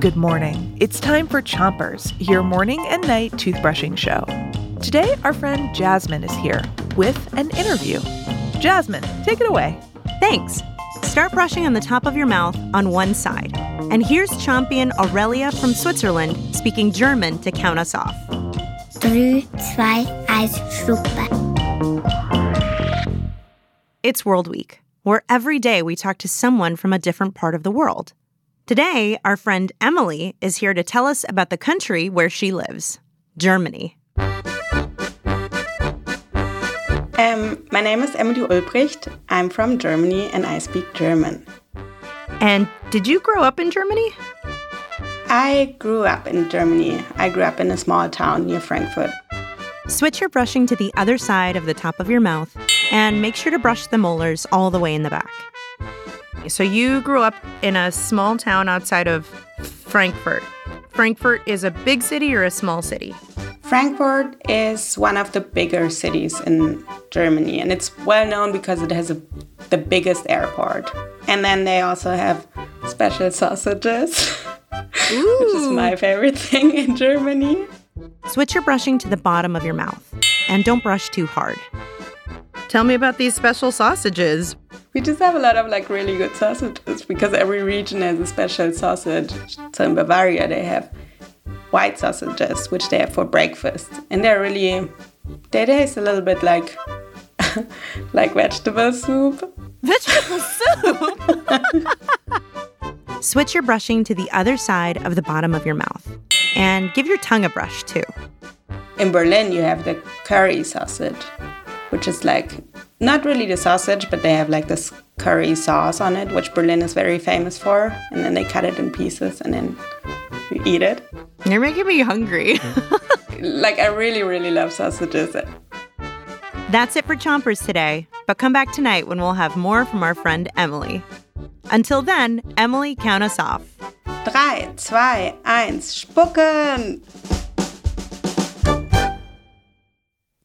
Good morning. It's time for Chompers, your morning and night toothbrushing show. Today, our friend Jasmine is here with an interview. Jasmine, take it away. Thanks. Start brushing on the top of your mouth on one side. And here's champion Aurelia from Switzerland speaking German to count us off. Drei, zwei, eins, Schluppe. It's World Week, where every day we talk to someone from a different part of the world. Today, our friend Emily is here to tell us about the country where she lives Germany. Um, my name is Emily Ulbricht. I'm from Germany and I speak German. And did you grow up in Germany? I grew up in Germany. I grew up in a small town near Frankfurt. Switch your brushing to the other side of the top of your mouth and make sure to brush the molars all the way in the back. So, you grew up in a small town outside of Frankfurt. Frankfurt is a big city or a small city? Frankfurt is one of the bigger cities in Germany, and it's well known because it has a, the biggest airport. And then they also have special sausages, which is my favorite thing in Germany. Switch your brushing to the bottom of your mouth and don't brush too hard. Tell me about these special sausages. We just have a lot of like really good sausages because every region has a special sausage. So in Bavaria, they have white sausages, which they have for breakfast, and they're really they taste a little bit like like vegetable soup. Vegetable soup. Switch your brushing to the other side of the bottom of your mouth, and give your tongue a brush too. In Berlin, you have the curry sausage, which is like not really the sausage, but they have like this curry sauce on it, which Berlin is very famous for. And then they cut it in pieces and then you eat it. You're making me hungry. like, I really, really love sausages. That's it for Chompers today, but come back tonight when we'll have more from our friend Emily. Until then, Emily, count us off. Drei, zwei, eins, spucken!